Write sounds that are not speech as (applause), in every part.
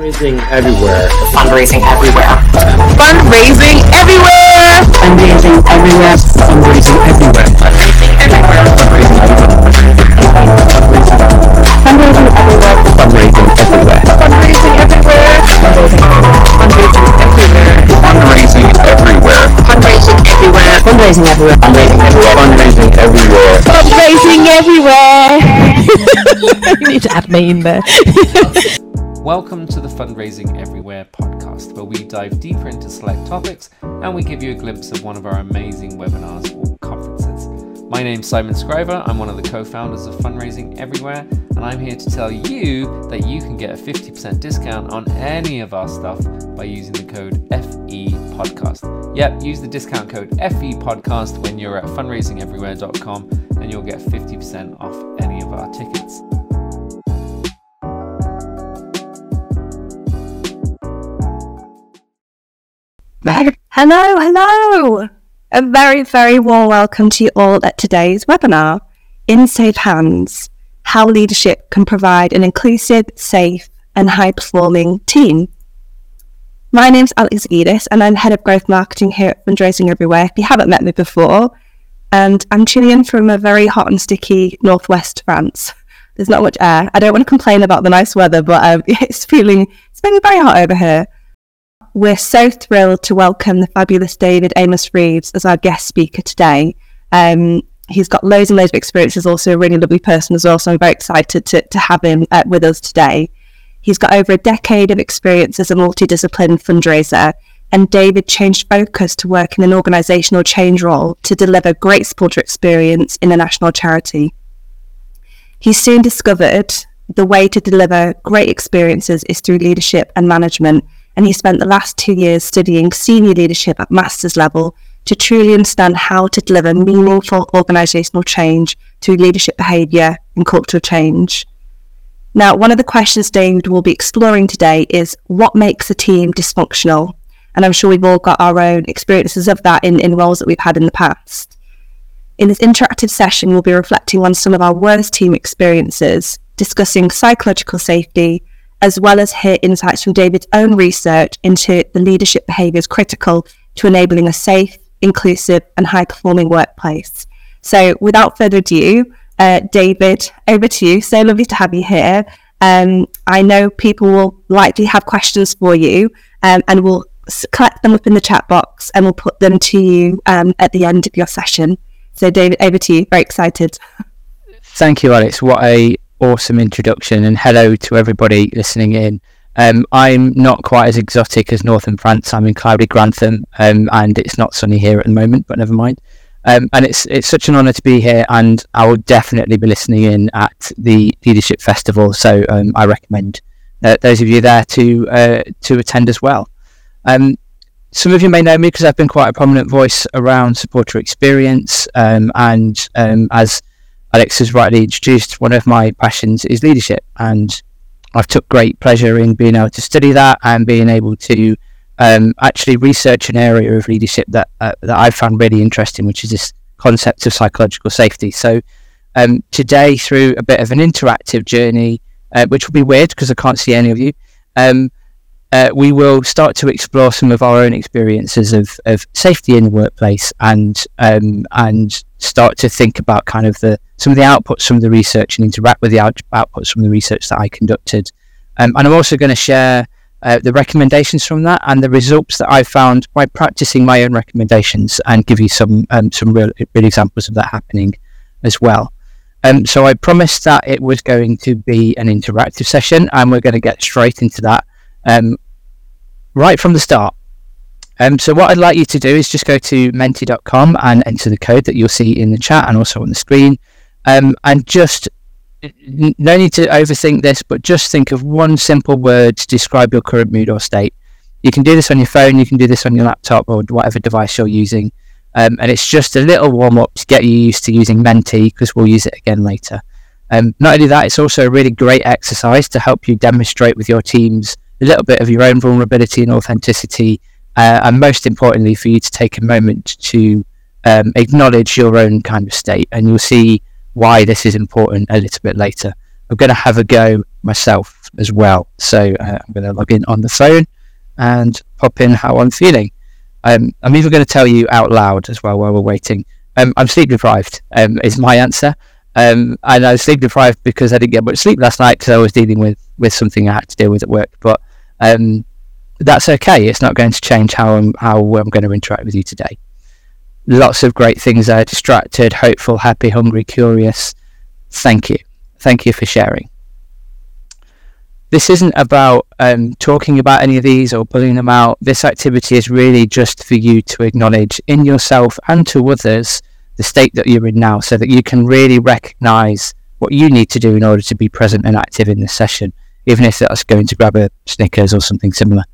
Fundraising everywhere. Fundraising everywhere. Fundraising everywhere. Fundraising everywhere. Fundraising everywhere. Fundraising everywhere. Fundraising everywhere. Fundraising everywhere. Fundraising everywhere. Fundraising everywhere. Fundraising everywhere. Fundraising everywhere. Fundraising everywhere. Fundraising everywhere. Fundraising everywhere. you need to add me in there. Welcome to the Fundraising Everywhere podcast, where we dive deeper into select topics and we give you a glimpse of one of our amazing webinars or conferences. My name's Simon Scriver, I'm one of the co founders of Fundraising Everywhere, and I'm here to tell you that you can get a 50% discount on any of our stuff by using the code FE Podcast. Yep, use the discount code FE Podcast when you're at fundraisingeverywhere.com and you'll get 50% off any of our tickets. (laughs) Hello, hello! A very, very warm welcome to you all at today's webinar, In Safe Hands, How Leadership Can Provide an Inclusive, Safe and High Performing Team. My name's Alex Edis and I'm Head of Growth Marketing here at Fundraising Everywhere, if you haven't met me before. And I'm in from a very hot and sticky northwest France. There's not much air. I don't want to complain about the nice weather, but um, (laughs) it's feeling it's feeling very hot over here we're so thrilled to welcome the fabulous David Amos Reeves as our guest speaker today. Um, he's got loads and loads of experience. He's also a really lovely person as well, so I'm very excited to, to have him uh, with us today. He's got over a decade of experience as a multidisciplined fundraiser, and David changed focus to work in an organisational change role to deliver great supporter experience in a national charity. He soon discovered the way to deliver great experiences is through leadership and management and he spent the last two years studying senior leadership at master's level to truly understand how to deliver meaningful organisational change through leadership behaviour and cultural change. Now, one of the questions David will be exploring today is what makes a team dysfunctional? And I'm sure we've all got our own experiences of that in, in roles that we've had in the past. In this interactive session, we'll be reflecting on some of our worst team experiences, discussing psychological safety, as well as hear insights from David's own research into the leadership behaviours critical to enabling a safe, inclusive, and high performing workplace. So, without further ado, uh, David, over to you. So lovely to have you here. Um, I know people will likely have questions for you, um, and we'll collect them up in the chat box and we'll put them to you um, at the end of your session. So, David, over to you. Very excited. Thank you, Alex. What a awesome introduction, and hello to everybody listening in. Um, I'm not quite as exotic as northern France. I'm in cloudy Grantham, um, and it's not sunny here at the moment, but never mind. Um, and it's it's such an honour to be here, and I will definitely be listening in at the Leadership Festival. So um, I recommend uh, those of you there to uh, to attend as well. Um, some of you may know me because I've been quite a prominent voice around supporter experience, um, and as Alex has rightly introduced, one of my passions is leadership, and I've took great pleasure in being able to study that and being able to um, actually research an area of leadership that uh, that I found really interesting, which is this concept of psychological safety. So um, today, through a bit of an interactive journey, uh, which will be weird because I can't see any of you, um, uh, we will start to explore some of our own experiences of, of safety in the workplace and um, and start to think about kind of the some of the outputs from the research and interact with the out- outputs from the research that I conducted. Um, and I'm also going to share uh, the recommendations from that and the results that I found by practicing my own recommendations and give you some um, some real, real examples of that happening as well. Um, so I promised that it was going to be an interactive session, and we're going to get straight into that um, right from the start. Um, so what I'd like you to do is just go to menti.com and enter the code that you'll see in the chat and also on the screen. Um, and just no need to overthink this, but just think of one simple word to describe your current mood or state. You can do this on your phone, you can do this on your laptop or whatever device you're using. Um, and it's just a little warm up to get you used to using Menti because we'll use it again later. Um, not only that, it's also a really great exercise to help you demonstrate with your teams a little bit of your own vulnerability and authenticity, uh, and most importantly, for you to take a moment to um, acknowledge your own kind of state. And you'll see why this is important a little bit later. I'm going to have a go myself as well. So uh, I'm going to log in on the phone and pop in how I'm feeling. Um, I'm even going to tell you out loud as well while we're waiting. Um, I'm sleep deprived. Um, is my answer. Um, and I was sleep deprived because I didn't get much sleep last night because I was dealing with, with something I had to deal with at work. But um, that's okay. It's not going to change how I'm how I'm going to interact with you today. Lots of great things. Distracted, hopeful, happy, hungry, curious. Thank you. Thank you for sharing. This isn't about um, talking about any of these or pulling them out. This activity is really just for you to acknowledge in yourself and to others the state that you're in now so that you can really recognize what you need to do in order to be present and active in this session, even if that's going to grab a Snickers or something similar.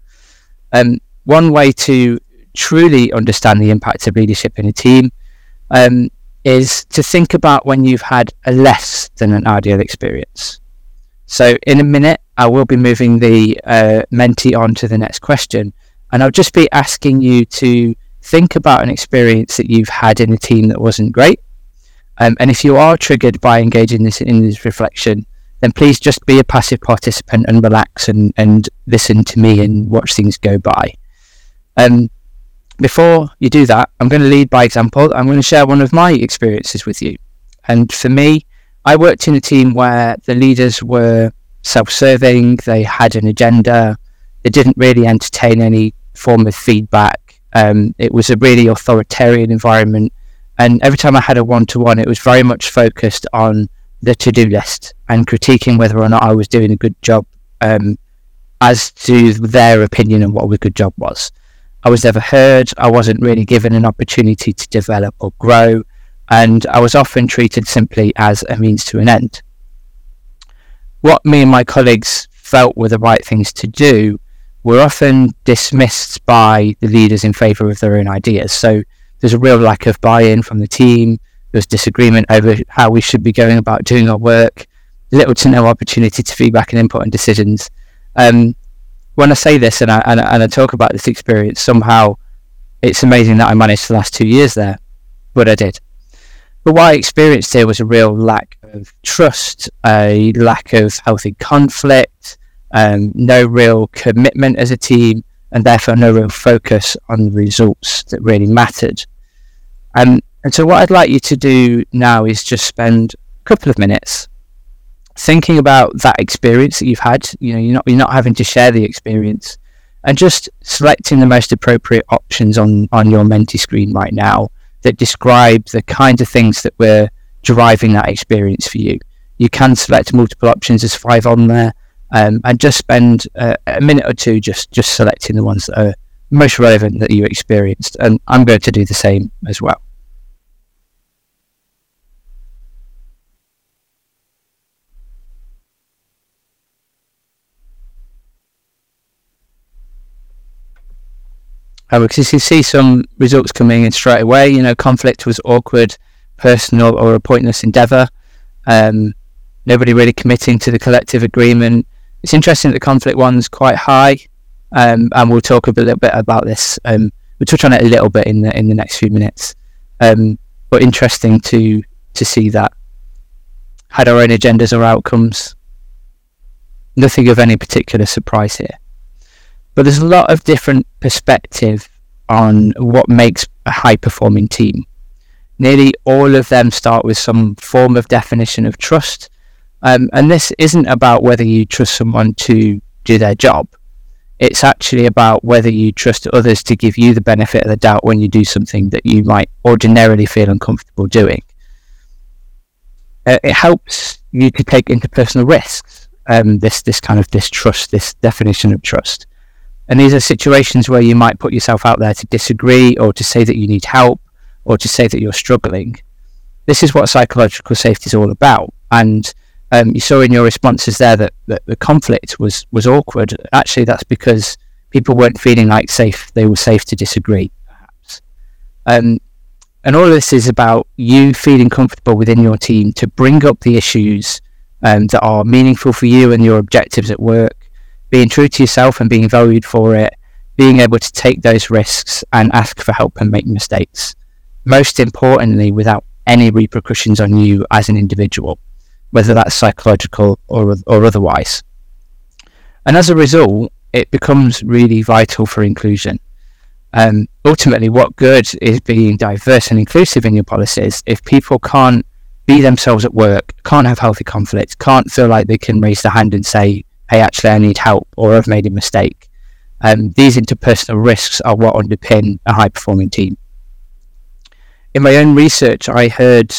Um, one way to truly understand the impact of leadership in a team um, is to think about when you've had a less than an ideal experience. So, in a minute, I will be moving the uh, Menti on to the next question, and I'll just be asking you to think about an experience that you've had in a team that wasn't great. Um, and if you are triggered by engaging this in this reflection, then please just be a passive participant and relax and, and listen to me and watch things go by. Um, before you do that, I'm going to lead by example. I'm going to share one of my experiences with you. And for me, I worked in a team where the leaders were self serving, they had an agenda, they didn't really entertain any form of feedback. Um, it was a really authoritarian environment. And every time I had a one to one, it was very much focused on the to do list and critiquing whether or not I was doing a good job um, as to their opinion and what a good job was. I was never heard, I wasn't really given an opportunity to develop or grow, and I was often treated simply as a means to an end. What me and my colleagues felt were the right things to do were often dismissed by the leaders in favour of their own ideas. So there's a real lack of buy in from the team was disagreement over how we should be going about doing our work, little to no opportunity to feedback and input on decisions. Um, when I say this and I, and, and I talk about this experience, somehow it's amazing that I managed the last two years there, but I did. But what I experienced here was a real lack of trust, a lack of healthy conflict, um, no real commitment as a team, and therefore no real focus on the results that really mattered. Um, and so, what I'd like you to do now is just spend a couple of minutes thinking about that experience that you've had. You know, you're not you're not having to share the experience, and just selecting the most appropriate options on on your Menti screen right now that describe the kinds of things that were driving that experience for you. You can select multiple options. There's five on there, um, and just spend uh, a minute or two just just selecting the ones that are most relevant that you experienced. And I'm going to do the same as well. Uh, because you can see some results coming in straight away. You know, conflict was awkward, personal, or a pointless endeavour. Um, nobody really committing to the collective agreement. It's interesting that the conflict one's quite high, um, and we'll talk a little bit about this. Um, we'll touch on it a little bit in the in the next few minutes. Um, but interesting to to see that had our own agendas or outcomes. Nothing of any particular surprise here. But there's a lot of different perspective on what makes a high performing team. Nearly all of them start with some form of definition of trust. Um, and this isn't about whether you trust someone to do their job. It's actually about whether you trust others to give you the benefit of the doubt when you do something that you might ordinarily feel uncomfortable doing. Uh, it helps you to take interpersonal risks. Um, this this kind of distrust, this definition of trust. And these are situations where you might put yourself out there to disagree or to say that you need help or to say that you're struggling. This is what psychological safety is all about. And um, you saw in your responses there that, that the conflict was, was awkward. Actually, that's because people weren't feeling like safe. They were safe to disagree, perhaps. Um, and all of this is about you feeling comfortable within your team to bring up the issues um, that are meaningful for you and your objectives at work being true to yourself and being valued for it, being able to take those risks and ask for help and make mistakes. Most importantly, without any repercussions on you as an individual. whether that's psychological or or otherwise. And as a result, it becomes really vital for inclusion. Um, ultimately, what good is being diverse and inclusive in your policies if people can't be themselves at work, can't have healthy conflicts, can't feel like they can raise their hand and say, hey, actually, I need help or I've made a mistake. Um, these interpersonal risks are what underpin a high performing team. In my own research, I heard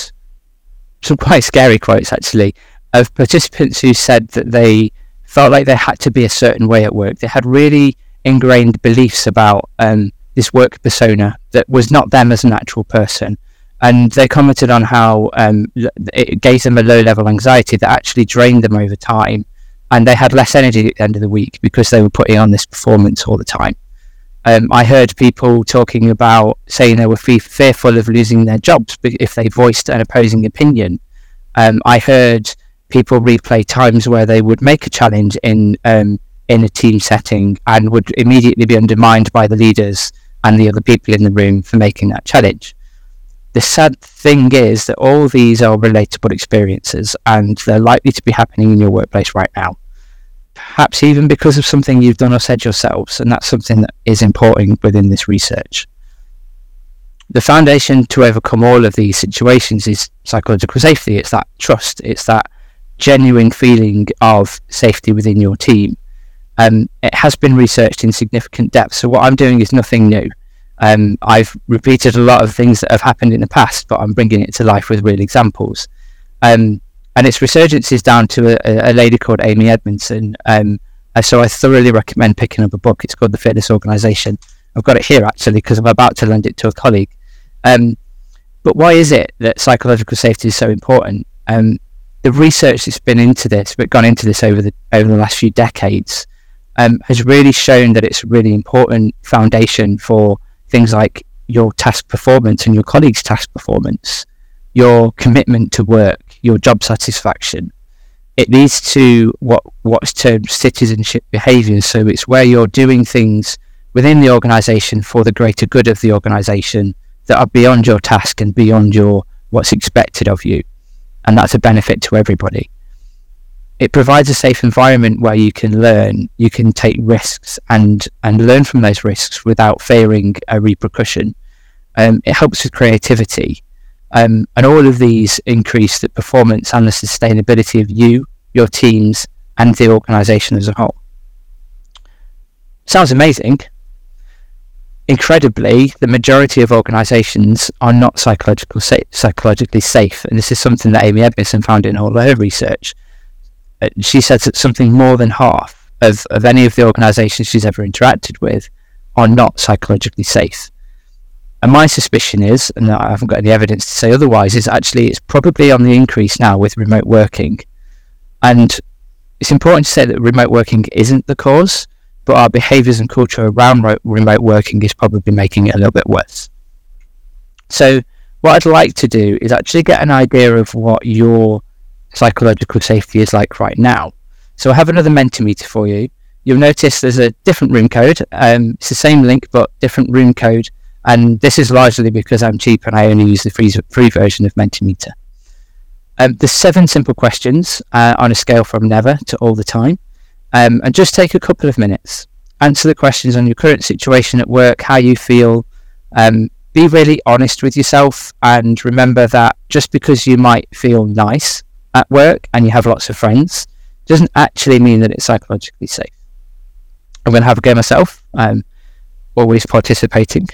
some (laughs) quite scary quotes actually of participants who said that they felt like they had to be a certain way at work. They had really ingrained beliefs about um, this work persona that was not them as a natural person and they commented on how um, it gave them a low level anxiety that actually drained them over time and they had less energy at the end of the week because they were putting on this performance all the time um, I heard people talking about saying they were fe- fearful of losing their jobs if they voiced an opposing opinion. Um, I heard people replay times where they would make a challenge in um, in a team setting and would immediately be undermined by the leaders and the other people in the room for making that challenge the sad thing is that all these are relatable experiences and they're likely to be happening in your workplace right now. Perhaps even because of something you've done or said yourselves, and that's something that is important within this research. The foundation to overcome all of these situations is psychological safety. It's that trust, it's that genuine feeling of safety within your team. Um, it has been researched in significant depth, so what I'm doing is nothing new. Um, I've repeated a lot of things that have happened in the past, but I'm bringing it to life with real examples. Um, and its resurgence is down to a, a lady called Amy Edmondson. Um, uh, so I thoroughly recommend picking up a book. It's called The Fearless Organization. I've got it here actually because I'm about to lend it to a colleague. Um, but why is it that psychological safety is so important? Um, the research that's been into this, but gone into this over the over the last few decades, um, has really shown that it's a really important foundation for things like your task performance and your colleagues' task performance, your commitment to work, your job satisfaction. It leads to what what's termed citizenship behaviours. So it's where you're doing things within the organisation for the greater good of the organisation that are beyond your task and beyond your what's expected of you, and that's a benefit to everybody it provides a safe environment where you can learn, you can take risks and and learn from those risks without fearing a repercussion. Um, it helps with creativity, um, and all of these increase the performance and the sustainability of you, your teams, and the organisation as a whole. Sounds amazing. Incredibly, the majority of organisations are not psychological sa- psychologically safe, and this is something that Amy Edmondson found in all her research Uh, she says that something more than half of, of any of the organisations she's ever interacted with are not psychologically safe. And my suspicion is, and I haven't got any evidence to say otherwise, is actually it's probably on the increase now with remote working. And it's important to say that remote working isn't the cause, but our behaviours and culture around remote working is probably making it a little bit worse. So, what I'd like to do is actually get an idea of what your psychological safety is like right now. So I have another Mentimeter for you. You'll notice there's a different room code. Um, it's the same link, but different room code. And this is largely because I'm cheap and I only use the free, free version of Mentimeter. Um, there's seven simple questions uh, on a scale from never to all the time. Um, and just take a couple of minutes. Answer the questions on your current situation at work, how you feel. Um, be really honest with yourself and remember that just because you might feel nice at work and you have lots of friends doesn't actually mean that it's psychologically safe. I'm going to have a go myself. I'm always participating.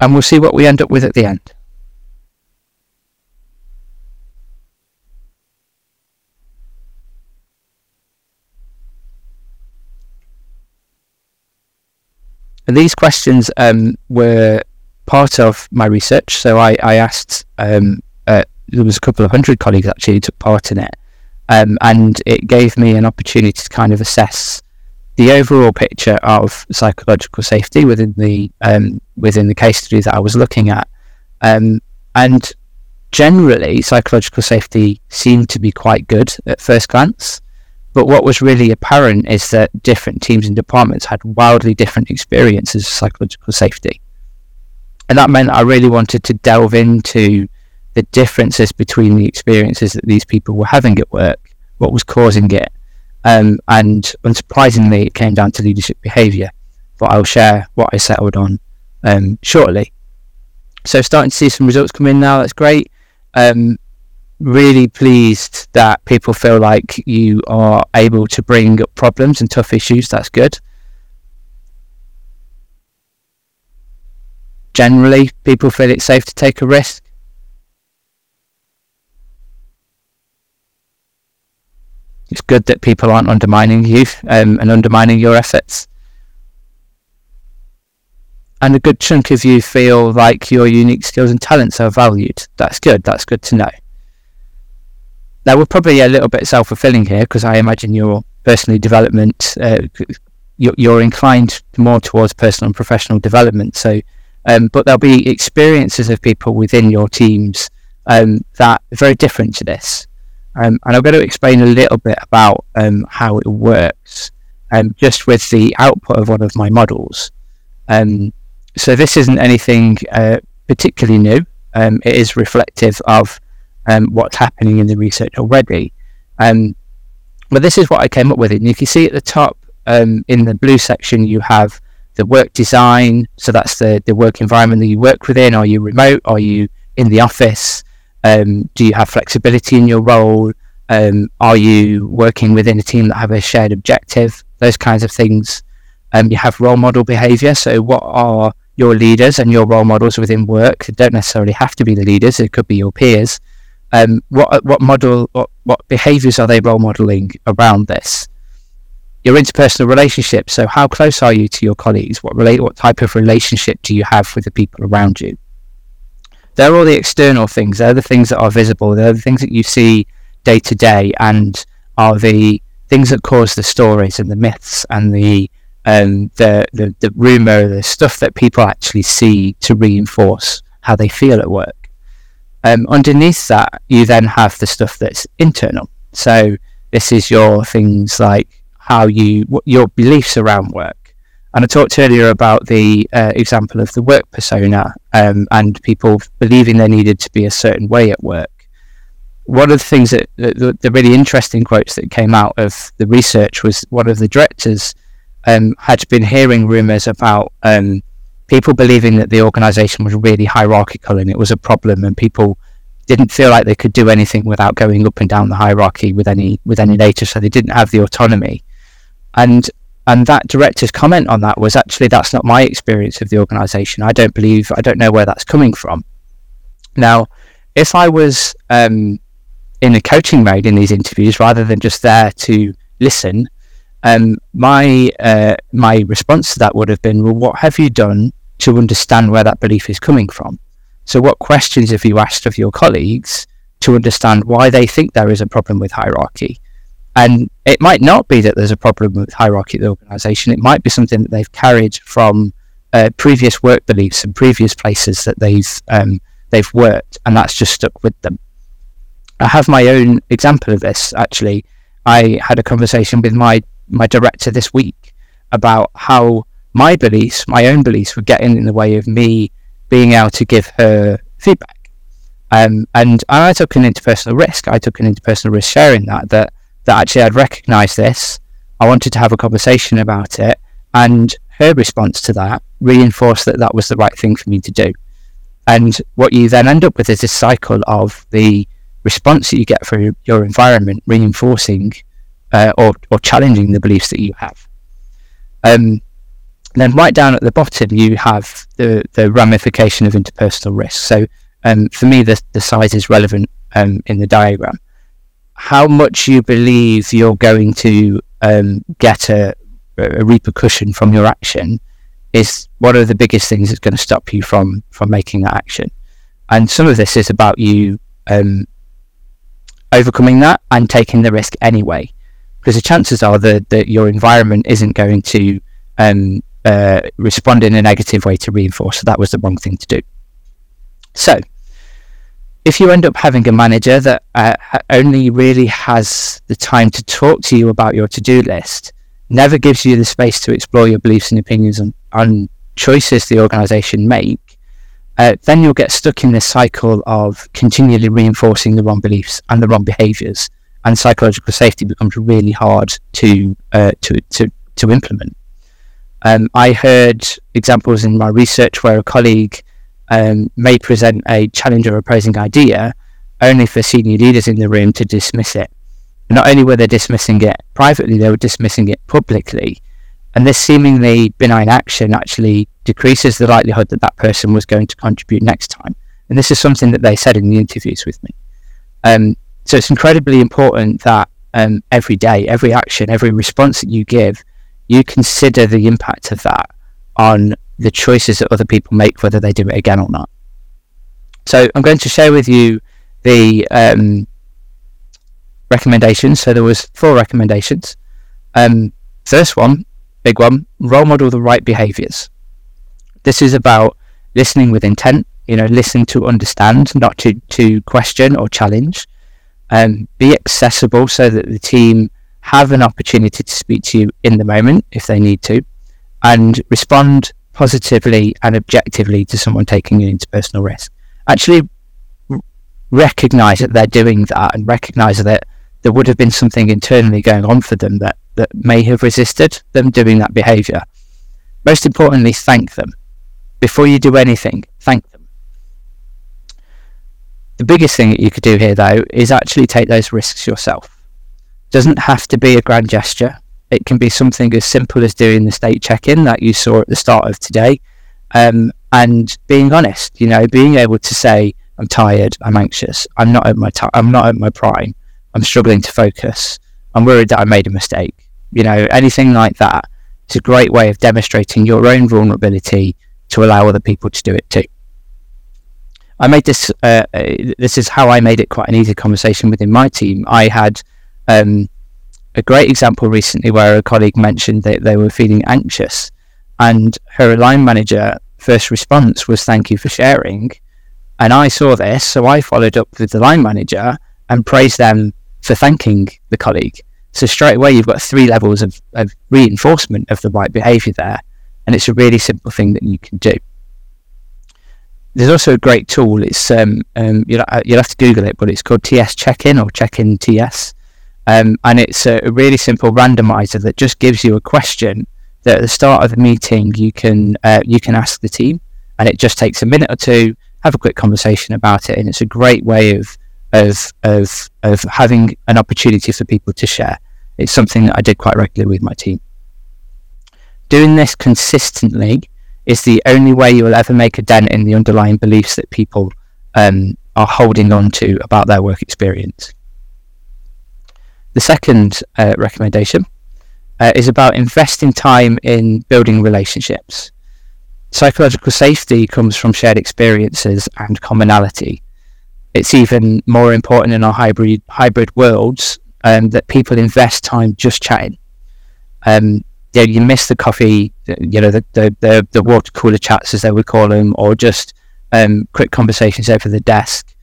And we'll see what we end up with at the end. And these questions um, were part of my research. So I, I asked um, there was a couple of hundred colleagues actually who took part in it, um, and it gave me an opportunity to kind of assess the overall picture of psychological safety within the um, within the case study that I was looking at, um, and generally psychological safety seemed to be quite good at first glance. But what was really apparent is that different teams and departments had wildly different experiences of psychological safety. And that meant I really wanted to delve into the differences between the experiences that these people were having at work, what was causing it, um, and unsurprisingly, it came down to leadership behaviour. But I'll share what I settled on um, shortly. So starting to see some results come in now. That's great. Um, really pleased that people feel like you are able to bring up problems and tough issues. That's good. Generally, people feel it's safe to take a risk. It's good that people aren't undermining you um, and undermining your efforts. And a good chunk of you feel like your unique skills and talents are valued. That's good. That's good to know. Now, we're probably a little bit self fulfilling here because I imagine your personal development, uh, you're, inclined more towards personal and professional development. So, um, but there'll be experiences of people within your teams um, that are very different to this. Um, and I'm going to explain a little bit about um, how it works, um, just with the output of one of my models. Um, so this isn't anything uh, particularly new. Um, it is reflective of um, what's happening in the research already. but this is what I came up with. And you can see at the top in the blue section, you have the work design. So that's the, the work environment that you work within. Are you remote? Are you in the office? Um, do you have flexibility in your role? Um, are you working within a team that have a shared objective? Those kinds of things. Um, you have role model behavior. So, what are your leaders and your role models within work? They don't necessarily have to be the leaders. It could be your peers. Um, what what model what, what behaviors are they role modeling around this? Your interpersonal relationships. So, how close are you to your colleagues? What relate? What type of relationship do you have with the people around you? They're all the external things. They're the things that are visible. They're the things that you see day to day, and are the things that cause the stories and the myths and the um, the, the the rumor, the stuff that people actually see to reinforce how they feel at work. Um, underneath that, you then have the stuff that's internal. So this is your things like how you your beliefs around work and I talked earlier about the uh, example of the work persona um, and people believing they needed to be a certain way at work. One of the things that the, the really interesting quotes that came out of the research was one of the directors um, had been hearing rumours about um, people believing that the organisation was really hierarchical and it was a problem, and people didn't feel like they could do anything without going up and down the hierarchy with any with any data, so they didn't have the autonomy. And and that director's comment on that was actually that's not my experience of the organization. I don't believe i don't know where that's coming from. Now if i was um, in a coaching mode in these interviews rather than just there to listen um, my uh, my response to that would have been well what have you done to understand where that belief is coming from? So what questions have you asked of your colleagues to understand why they think there is a problem with hierarchy and it might not be that there's a problem with hierarchy of the organization. It might be something that they've carried from uh, previous work beliefs and previous places that they've um, they've worked, and that's just stuck with them. I have my own example of this. Actually, I had a conversation with my my director this week about how my beliefs, my own beliefs, were getting in the way of me being able to give her feedback. Um, and I took an interpersonal risk. I took an interpersonal risk sharing that that that actually I'd recognised this. I wanted to have a conversation about it, and her response to that reinforced that that was the right thing for me to do. And what you then end up with is this cycle of the response that you get from your environment reinforcing uh, or, or challenging the beliefs that you have. Um, then right down at the bottom, you have the, the ramification of interpersonal risk. So um, for me, the, the size is relevant um, in the diagram how much you believe you're going to um, get a, a, repercussion from your action is one of the biggest things that's going to stop you from from making that action. And some of this is about you um, overcoming that and taking the risk anyway, because the chances are that, that your environment isn't going to um, uh, respond in a negative way to reinforce that, that was the wrong thing to do. So if you end up having a manager that uh, only really has the time to talk to you about your to-do list, never gives you the space to explore your beliefs and opinions on, on choices the organization make, uh, then you'll get stuck in this cycle of continually reinforcing the wrong beliefs and the wrong behaviors, and psychological safety becomes really hard to uh, to, to to implement. Um, I heard examples in my research where a colleague um, may present a challenge or opposing idea only for senior leaders in the room to dismiss it. Not only were they dismissing it privately, they were dismissing it publicly. And this seemingly benign action actually decreases the likelihood that that person was going to contribute next time. And this is something that they said in the interviews with me. Um, so it's incredibly important that um, every day, every action, every response that you give, you consider the impact of that on the choices that other people make, whether they do it again or not. So I'm going to share with you the um, recommendations. So there was four recommendations. Um, first one, big one, role model the right behaviors. This is about listening with intent. You know, listen to understand, not to to question or challenge. Um, be accessible so that the team have an opportunity to speak to you in the moment if they need to, and respond positively and objectively to someone taking an interpersonal risk. Actually, recognize that they're doing that and recognize that there would have been something internally going on for them that, that may have resisted them doing that behavior. Most importantly, thank them. Before you do anything, thank them. The biggest thing that you could do here, though, is actually take those risks yourself. Doesn't have to be a grand gesture. It can be something as simple as doing the state check-in that you saw at the start of today, um, and being honest. You know, being able to say, "I'm tired. I'm anxious. I'm not at my ti I'm not at my prime. I'm struggling to focus. I'm worried that I made a mistake." You know, anything like that. It's a great way of demonstrating your own vulnerability to allow other people to do it too. I made this. Uh, uh, this is how I made it quite an easy conversation within my team. I had um, a great example recently where a colleague mentioned that they were feeling anxious, and her line manager first response was "Thank you for sharing," and I saw this, so I followed up with the line manager and praised them for thanking the colleague. So straight away, you've got three levels of, of reinforcement of the right behaviour there, and it's a really simple thing that you can do there's also a great tool. It's um, um you'll, you'll have to Google it, but it's called TS Check-in or Check-in TS, um, and it's a, really simple randomizer that just gives you a question that at the start of the meeting you can uh, you can ask the team, and it just takes a minute or two. Have a quick conversation about it, and it's a great way of of of of having an opportunity for people to share. It's something that I did quite regularly with my team. Doing this consistently is the only way you will ever make a dent in the underlying beliefs that people um, are holding on to about their work experience. The second uh, recommendation uh, is about investing time in building relationships. Psychological safety comes from shared experiences and commonality. It's even more important in our hybrid hybrid worlds um, that people invest time just chatting. Um, you, know, you miss the coffee, you know, the, the, the, the, water cooler chats, as they would call them, or just um, quick conversations over the desk.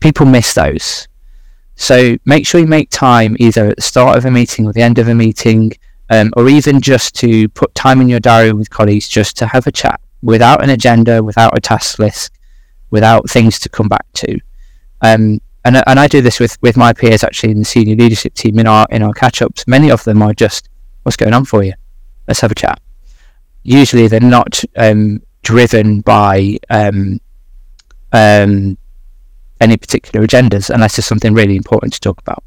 People miss those. So make sure you make time either at the start of a meeting or the end of a meeting, um, or even just to put time in your diary with colleagues just to have a chat without an agenda, without a task list, without things to come back to. Um, and, and I do this with, with my peers actually in the senior leadership team in our in our catch ups. Many of them are just what's going on for you? Let's have a chat. Usually they're not um, driven by um, um, any particular agendas unless there's something really important to talk about.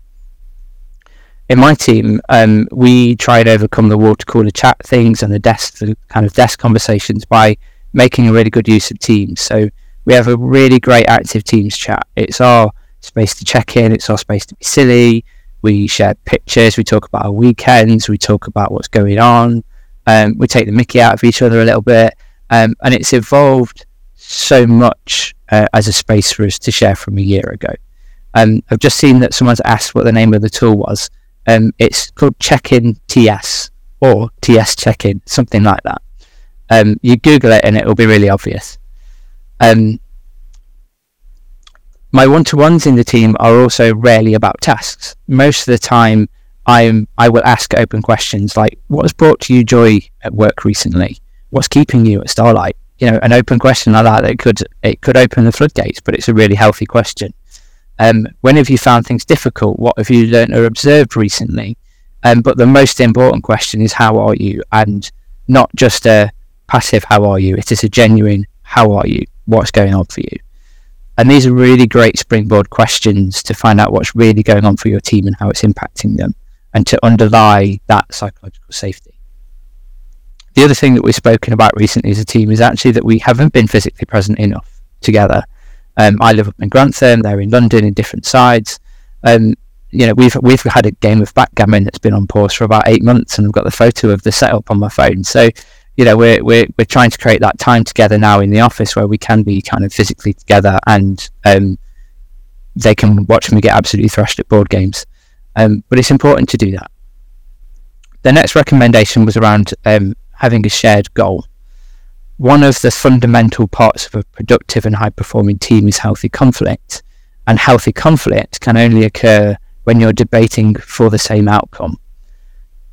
In my team, um, we try and overcome the water cooler chat things and the desk, the kind of desk conversations by making a really good use of Teams. So we have a really great active Teams chat. It's our space to check in. It's our space to be silly. We share pictures. We talk about our weekends. We talk about what's going on. Um, we take the mickey out of each other a little bit. Um, and it's evolved so much uh, as a space for us to share from a year ago. Um, I've just seen that someone's asked what the name of the tool was. Um, it's called Check-in TS or TS Check-in, something like that. Um, you Google it and it will be really obvious. Um, my one-to-ones in the team are also rarely about tasks. Most of the time, I'm I will ask open questions like, "What has brought you joy at work recently? What's keeping you at Starlight? You know, an open question like that, it could it could open the floodgates, but it's a really healthy question. Um, when have you found things difficult? What have you learned or observed recently? Um, but the most important question is how are you, and not just a passive how are you. It is a genuine how are you? What's going on for you? And these are really great springboard questions to find out what's really going on for your team and how it's impacting them, and to underlie that psychological safety. The other thing that we've spoken about recently as a team is actually that we haven't been physically present enough together. Um, I live up in Grantham; they're in London in different sides. Um, you know, we've we've had a game of backgammon that's been on pause for about eight months, and I've got the photo of the setup on my phone. So, you know, we're we're we're trying to create that time together now in the office where we can be kind of physically together, and um, they can watch me get absolutely thrashed at board games. Um, but it's important to do that. The next recommendation was around um, having a shared goal. One of the fundamental parts of a productive and high performing team is healthy conflict. And healthy conflict can only occur when you're debating for the same outcome.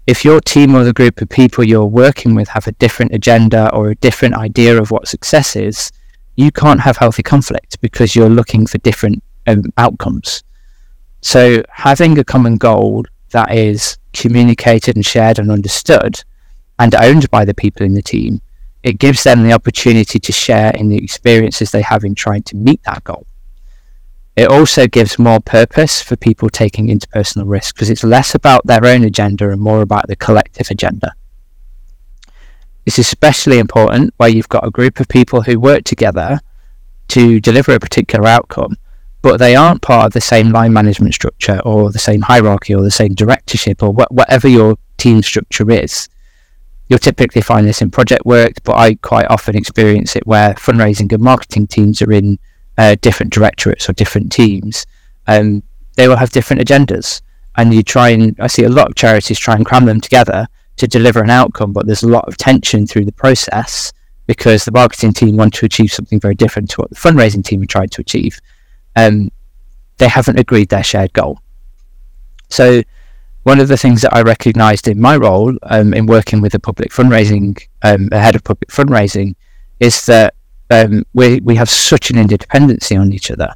If your team or the group of people you're working with have a different agenda or a different idea of what success is, you can't have healthy conflict because you're looking for different um, outcomes. So, having a common goal that is communicated and shared and understood and owned by the people in the team, it gives them the opportunity to share in the experiences they have in trying to meet that goal. It also gives more purpose for people taking interpersonal risk because it's less about their own agenda and more about the collective agenda. It's especially important where you've got a group of people who work together to deliver a particular outcome, but they aren't part of the same line management structure or the same hierarchy or the same directorship or wh- whatever your team structure is. You'll typically find this in project work, but I quite often experience it where fundraising and marketing teams are in uh, different directorates or different teams. Um, they will have different agendas, and you try and I see a lot of charities try and cram them together to deliver an outcome, but there's a lot of tension through the process because the marketing team want to achieve something very different to what the fundraising team are trying to achieve. Um, they haven't agreed their shared goal. So one of the things that I recognised in my role um, in working with the public fundraising, um, a head of public fundraising, is that um, we we have such an interdependency on each other.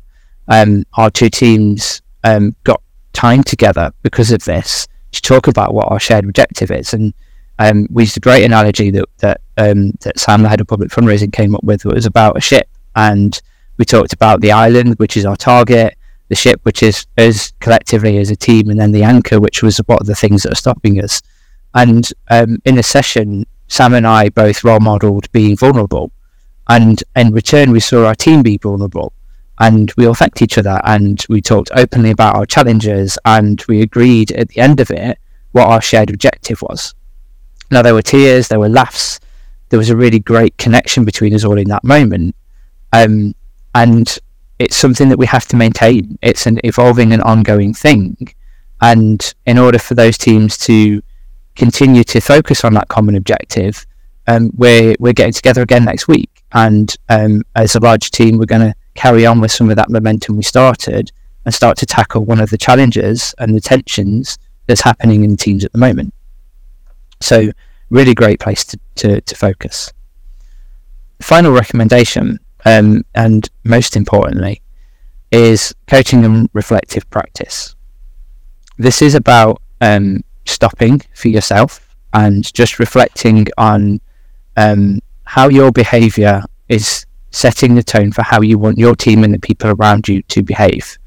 Um, our two teams um, got time together because of this to talk about what our shared objective is, and um, we used a great analogy that that that Sam, the head of public fundraising, came up with. It was about a ship, and we talked about the island, which is our target the ship, which is us collectively as a team, and then the anchor, which was what of the things that are stopping us. And um, in a session, Sam and I both role modelled being vulnerable, and in return, we saw our team be vulnerable, and we all thanked each other, and we talked openly about our challenges, and we agreed at the end of it what our shared objective was. Now there were tears, there were laughs, there was a really great connection between us all in that moment, um, and it's something that we have to maintain. It's an evolving and ongoing thing. And in order for those teams to continue to focus on that common objective, um, we're, we're getting together again next week. And um, as a large team, we're going to carry on with some of that momentum we started and start to tackle one of the challenges and the tensions that's happening in teams at the moment. So, really great place to, to, to focus. Final recommendation um, and most importantly, is coaching and reflective practice. This is about um, stopping for yourself and just reflecting on um, how your behaviour is setting the tone for how you want your team and the people around you to behave.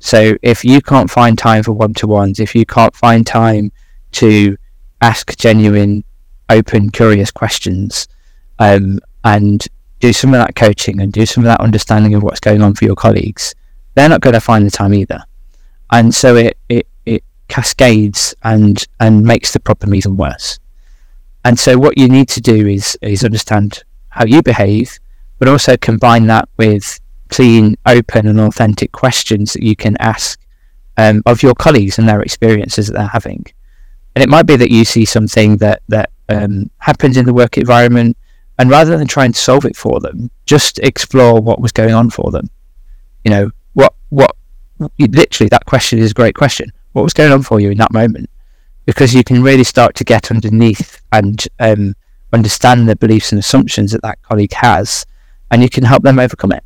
So if you can't find time for one to ones, if you can't find time to ask genuine, open, curious questions, um, and do some of that coaching and do some of that understanding of what's going on for your colleagues, they're not going to find the time either. And so it, it, it cascades and, and makes the problem even worse. And so what you need to do is, is understand how you behave, but also combine that with clean, open and authentic questions that you can ask um, of your colleagues and their experiences that they're having. And it might be that you see something that, that um, happens in the work environment and rather than try and solve it for them, just explore what was going on for them. You know, what what literally that question is a great question. What was going on for you in that moment? Because you can really start to get underneath and um, understand the beliefs and assumptions that that colleague has, and you can help them overcome it.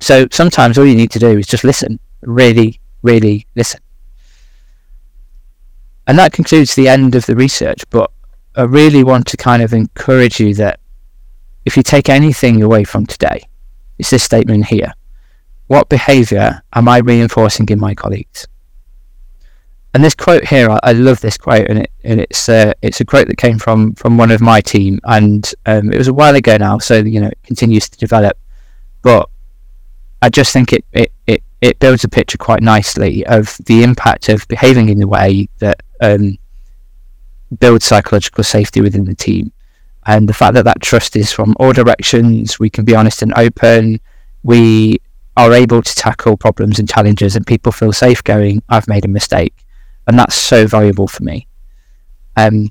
So sometimes all you need to do is just listen, really, really listen. And that concludes the end of the research, but I really want to kind of encourage you that if you take anything away from today, it's this statement here. What behaviour am I reinforcing in my colleagues? And this quote here, I, I love this quote, and, it, and it's uh, it's a quote that came from from one of my team, and um, it was a while ago now, so you know it continues to develop. But I just think it, it, it, it builds a picture quite nicely of the impact of behaving in the way that um, builds psychological safety within the team. And the fact that that trust is from all directions, we can be honest and open, we are able to tackle problems and challenges, and people feel safe going, I've made a mistake and that's so valuable for me. Um,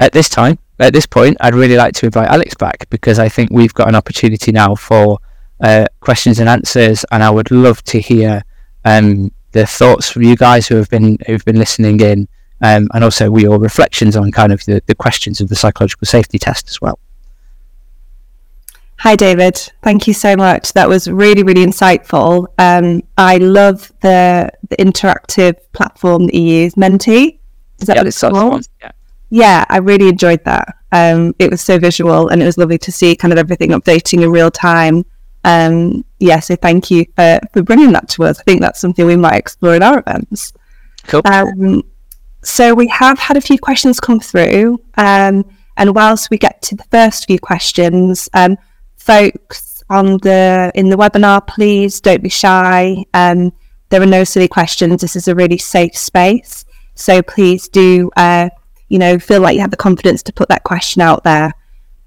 at this time, at this point, I'd really like to invite Alex back because I think we've got an opportunity now for uh, questions and answers, and I would love to hear um, the thoughts from you guys who have been who've been listening in, um, and also your reflections on kind of the, the questions of the psychological safety test as well. Hi, David. Thank you so much. That was really, really insightful. Um, I love the the interactive platform that you use, Menti. Is that Yeah, what it's called? Yeah. Yeah, I really enjoyed that. Um, it was so visual, and it was lovely to see kind of everything updating in real time. Um, yeah, so thank you for, for bringing that to us. I think that's something we might explore in our events. Cool. Um, so we have had a few questions come through, um, and whilst we get to the first few questions, um, folks on the in the webinar, please don't be shy. Um, there are no silly questions. This is a really safe space, so please do, uh, you know, feel like you have the confidence to put that question out there.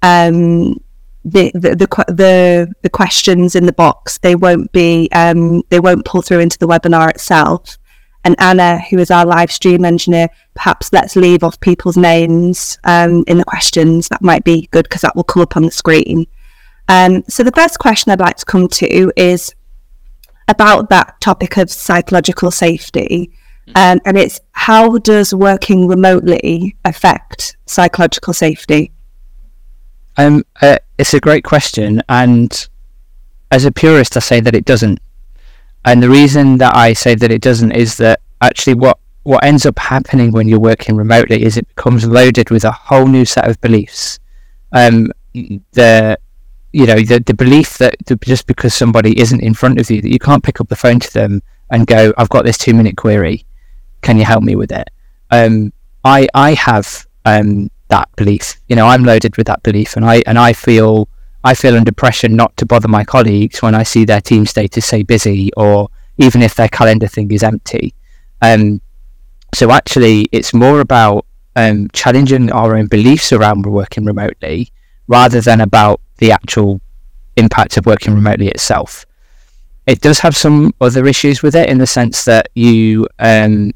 Um, the, the the the the questions in the box they won't be um, they won't pull through into the webinar itself. And Anna, who is our live stream engineer, perhaps let's leave off people's names um, in the questions. That might be good because that will come up on the screen. Um, so the first question I'd like to come to is about that topic of psychological safety. Um, and it's how does working remotely affect psychological safety? Um, uh, it's a great question, and as a purist, I say that it doesn't. And the reason that I say that it doesn't is that actually, what what ends up happening when you're working remotely is it becomes loaded with a whole new set of beliefs. Um, the you know the the belief that just because somebody isn't in front of you that you can't pick up the phone to them and go, "I've got this two minute query, can you help me with it?" Um, I I have um, that belief. You know, I'm loaded with that belief, and I and I feel I feel under pressure not to bother my colleagues when I see their team status say busy, or even if their calendar thing is empty. Um, so actually, it's more about um, challenging our own beliefs around working remotely, rather than about the actual impact of working remotely itself. It does have some other issues with it in the sense that you um,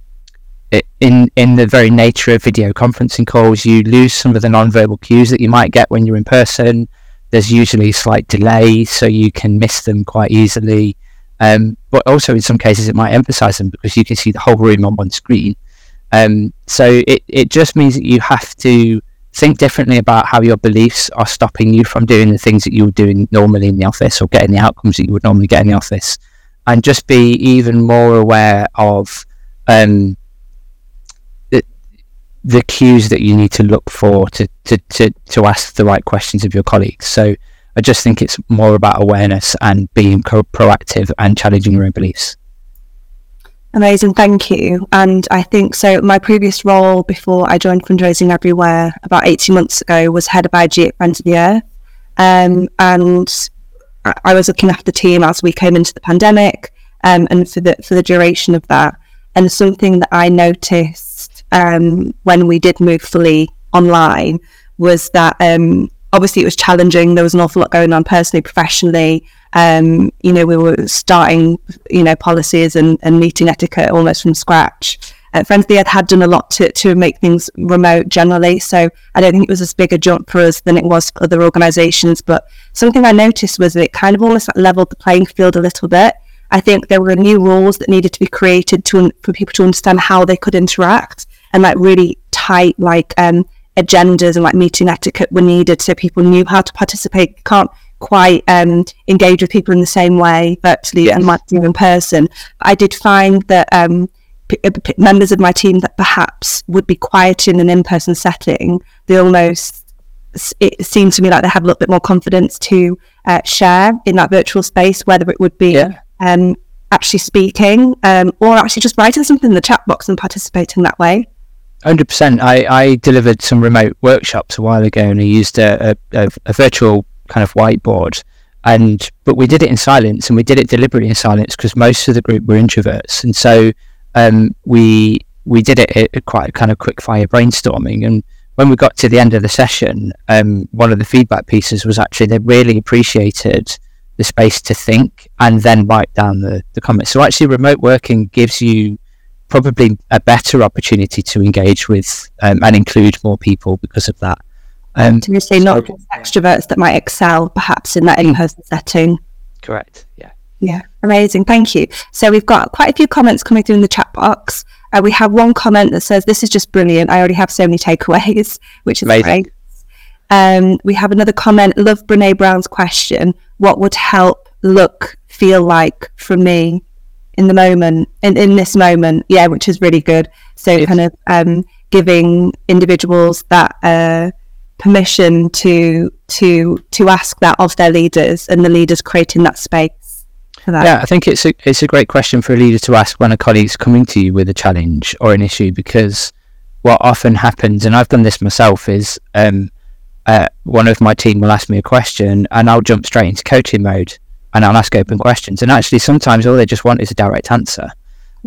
in in the very nature of video conferencing calls, you lose some of the non-verbal cues that you might get when you're in person. There's usually a slight delay, so you can miss them quite easily. Um, but also, in some cases, it might emphasize them because you can see the whole room on one screen. Um, so it, it just means that you have to think differently about how your beliefs are stopping you from doing the things that you would do normally in the office or getting the outcomes that you would normally get in the office. And just be even more aware of um, the cues that you need to look for to, to, to, to ask the right questions of your colleagues. So I just think it's more about awareness and being proactive and challenging your own beliefs. Amazing, thank you. And I think so. My previous role before I joined Fundraising Everywhere about 18 months ago was head of IG at Friends of the Earth. Um, and I- I was looking after the team as we came into the pandemic um, and for the, for the duration of that. And something that I noticed um, when we did move fully online was that um, obviously it was challenging. There was an awful lot going on personally, professionally. Um, you know, we were starting, you know, policies and, and meeting etiquette almost from scratch. Uh, the Earth had done a lot to, to make things remote generally. So I don't think it was as big a jump for us than it was for other organisations. But something I noticed was that it kind of almost like leveled the playing field a little bit. I think there were new rules that needed to be created to for people to understand how they could interact and like really tight like um, agendas and like meeting etiquette were needed so people knew how to participate. You can't quite um, engage with people in the same way virtually and might do in person. I did find that um, p- uh, p- members of my team that perhaps would be quiet in an in-person setting, they almost it seemed to me like they had a little bit more confidence to uh, share in that virtual space, whether it would be Yeah. um, actually speaking um, or actually just writing something in the chat box and participating that way. Hundred percent. I, I delivered some remote workshops a while ago, and I used a, a, a, virtual kind of whiteboard, and but we did it in silence, and we did it deliberately in silence because most of the group were introverts, and so um, we we did it at, quite kind of quick fire brainstorming, and when we got to the end of the session, um, one of the feedback pieces was actually they really appreciated the space to think and then write down the, the comments. So actually, remote working gives you probably a better opportunity to engage with um, and include more people because of that. Um, To say not extroverts that might excel perhaps in that in-person setting. correct. Yeah. Yeah, amazing. Thank you. So we've got quite a few comments coming through in the chat box. Uh, we have one comment that says, "This is just brilliant. I already have so many takeaways," (laughs) which is Amazing. great. Um, we have another comment. Love Brene Brown's question: What would help look feel like for me in the moment, in, in this moment? Yeah, which is really good. So Yes. kind of um, giving individuals that uh, permission to to to ask that of their leaders, and the leaders creating that space for that. Yeah, I think it's a it's a great question for a leader to ask when a colleague's coming to you with a challenge or an issue because what often happens, and I've done this myself, is um, uh, one of my team will ask me a question and I'll jump straight into coaching mode and I'll ask open questions. And actually, sometimes all they just want is a direct answer,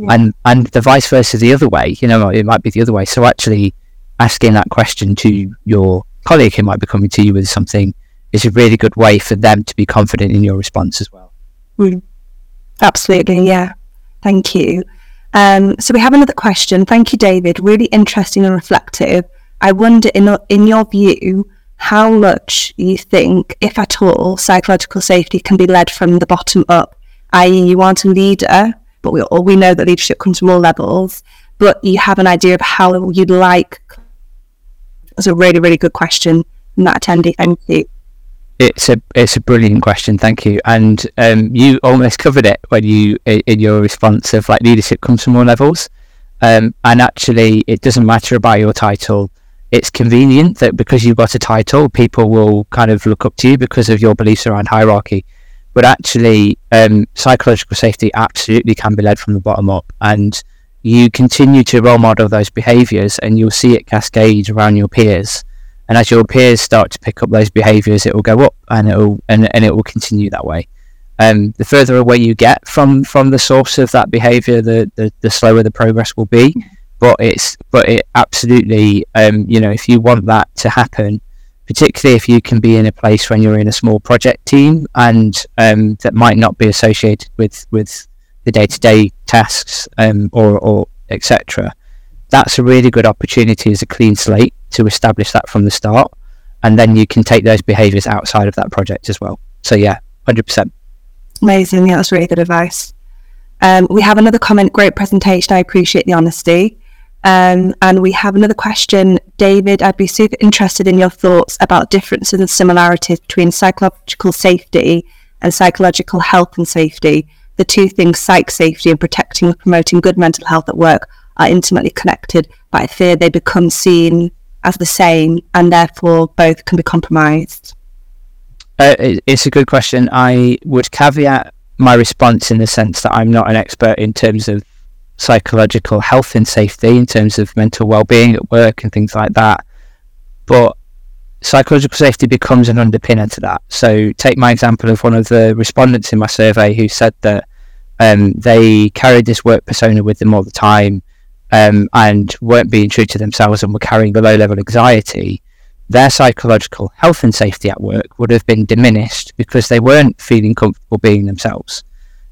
and and the vice versa the other way. You know, it might be the other way. So actually, asking that question to your colleague who might be coming to you with something is a really good way for them to be confident in your response as well. Absolutely, yeah. Thank you. Um, so we have another question. Thank you, David. Really interesting and reflective. I wonder, in in your view, how much you think, if at all, psychological safety can be led from the bottom up, i.e., you aren't a leader, but we all we know that leadership comes from all levels, but you have an idea of how you'd like. That's a really, really good question that attendee. Thank you. It's a it's a brilliant question, thank you. And um, you almost covered it when you in your response of like leadership comes from all levels, um, and actually it doesn't matter about your title. It's convenient that because you've got a title, people will kind of look up to you because of your beliefs around hierarchy. But actually, um, psychological safety absolutely can be led from the bottom up, and you continue to role model those behaviours, and you'll see it cascade around your peers and as your peers start to pick up those behaviours, it will go up, and it will and, and it will continue that way. Um, the further away you get from from the source of that behaviour, the, the the slower the progress will be. But it's but it absolutely um, you know if you want that to happen, particularly if you can be in a place when you're in a small project team and um, that might not be associated with with the day to day tasks um, or or etc that's a really good opportunity as a clean slate to establish that from the start and then you can take those behaviors outside of that project as well so yeah 100% Amazing. Yeah, that's really good advice. Um, we have another comment. Great presentation. I appreciate the honesty. Um, and we have another question. David, I'd be super interested in your thoughts about differences and similarities between psychological safety and psychological health and safety. The two things, psych safety and protecting and promoting good mental health at work, are intimately connected, but I fear they become seen as the same and therefore both can be compromised. uh, it, it's a good question i would caveat my response in the sense that i'm not an expert in terms of psychological health and safety in terms of mental well-being at work and things like that but psychological safety becomes an underpinner to that. So, take my example of one of the respondents in my survey who said that um, they carried this work persona with them all the time um, and weren't being true to themselves and were carrying a low level anxiety. Their psychological health and safety at work would have been diminished because they weren't feeling comfortable being themselves.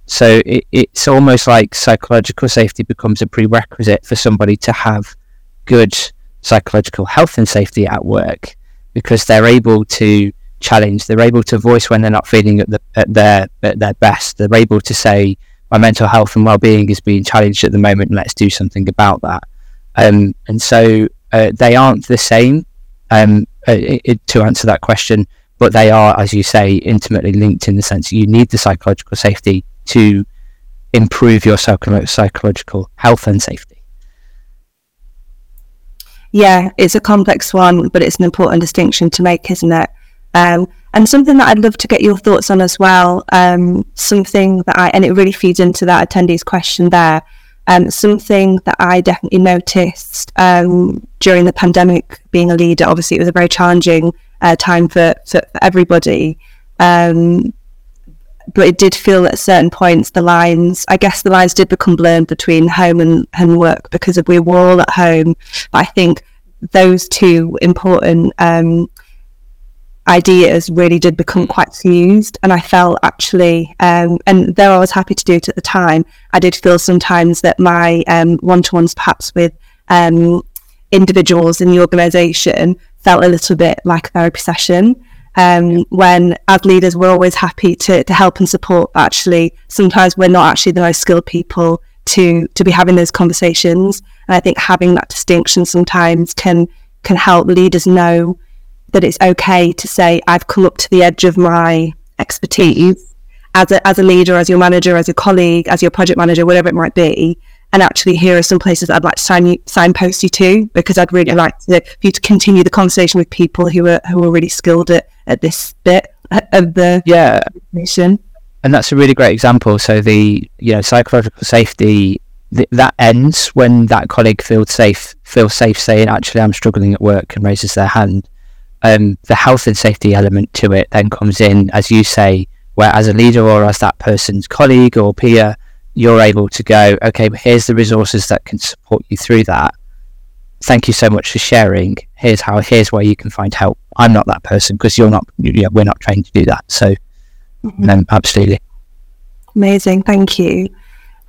So, it, it's almost like psychological safety becomes a prerequisite for somebody to have good psychological health and safety at work because they're able to challenge they're able to voice when they're not feeling at, the, at their at their best they're able to say my mental health and well-being is being challenged at the moment let's do something about that um, and so uh, they aren't the same um, i i to answer that question. But they are, as you say, intimately linked in the sense you need the psychological safety to improve your psycho- psychological health and safety. Yeah, it's a complex one, but it's an important distinction to make, isn't it? Um, and something that I'd love to get your thoughts on as well. Um, something that I, and it really feeds into that attendee's question there. Um, something that I definitely noticed um, during the pandemic, being a leader, obviously it was a very challenging uh, time for, for, for everybody. Um, but it did feel at certain points the lines, I guess the lines did become blurred between home and, and work because we were all at home. But I think those two important um, ideas really did become quite fused. And I felt actually, um, and though I was happy to do it at the time, I did feel sometimes that my um, one to ones, perhaps with um, individuals in the organisation, felt a little bit like a therapy session. Um, when as leaders we're always happy to, to help and support actually sometimes we're not actually the most skilled people to to be having those conversations and I think having that distinction sometimes can can help leaders know that it's okay to say I've come up to the edge of my expertise as a, as a leader, as your manager, as your colleague, as your project manager, whatever it might be. And actually, here are some places I'd like to sign you, signpost you to because I'd really like to, for you to continue the conversation with people who are who are really skilled at, at this bit of the Yeah, mission. and that's a really great example. So the you know psychological safety th- that ends when that colleague feels safe feels safe saying actually I'm struggling at work and raises their hand. Um, the health and safety element to it then comes in, as you say, where as a leader or as that person's colleague or peer, you're able to go, okay, but here's the resources that can support you through that. Thank you so much for sharing. Here's how. Here's where you can find help. I'm not that person because you're not. Yeah, we're not trained to do that. So, no, absolutely. Amazing, thank you.